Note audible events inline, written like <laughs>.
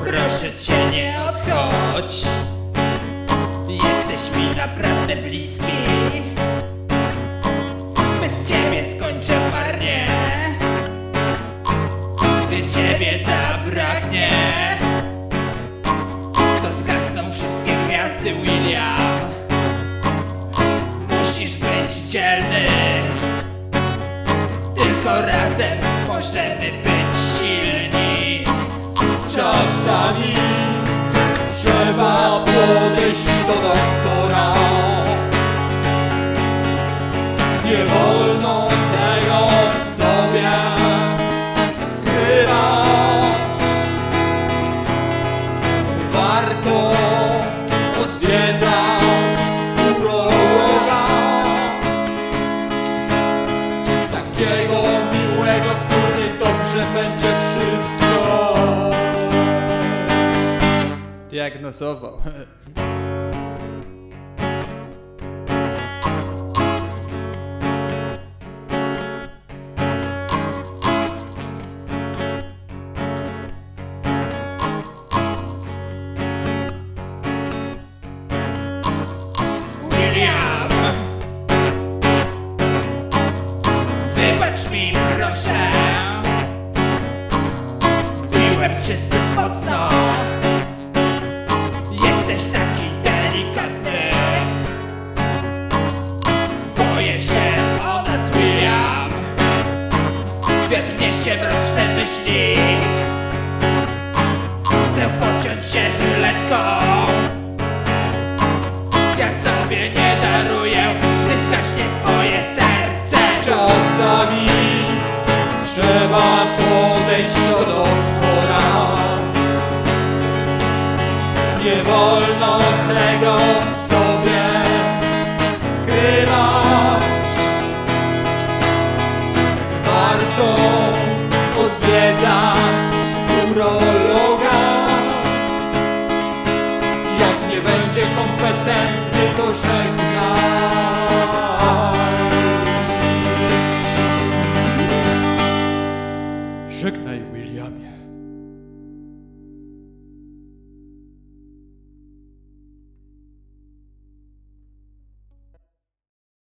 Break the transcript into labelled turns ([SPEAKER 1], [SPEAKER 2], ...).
[SPEAKER 1] Proszę cię nie odchodź. Jesteś mi naprawdę bliski. Bez ciebie skończę marnie Gdy ciebie zabraknie To zgasną wszystkie gwiazdy William możemy być silni
[SPEAKER 2] Czasami trzeba podejść do doktora. Nie wolno tego w sobie skrywać. Warto
[SPEAKER 1] diagnosował. <laughs> się mroczne myśli. Chcę pociąć się żyletką. tędy to żegnaj. Żegnaj, Williamie.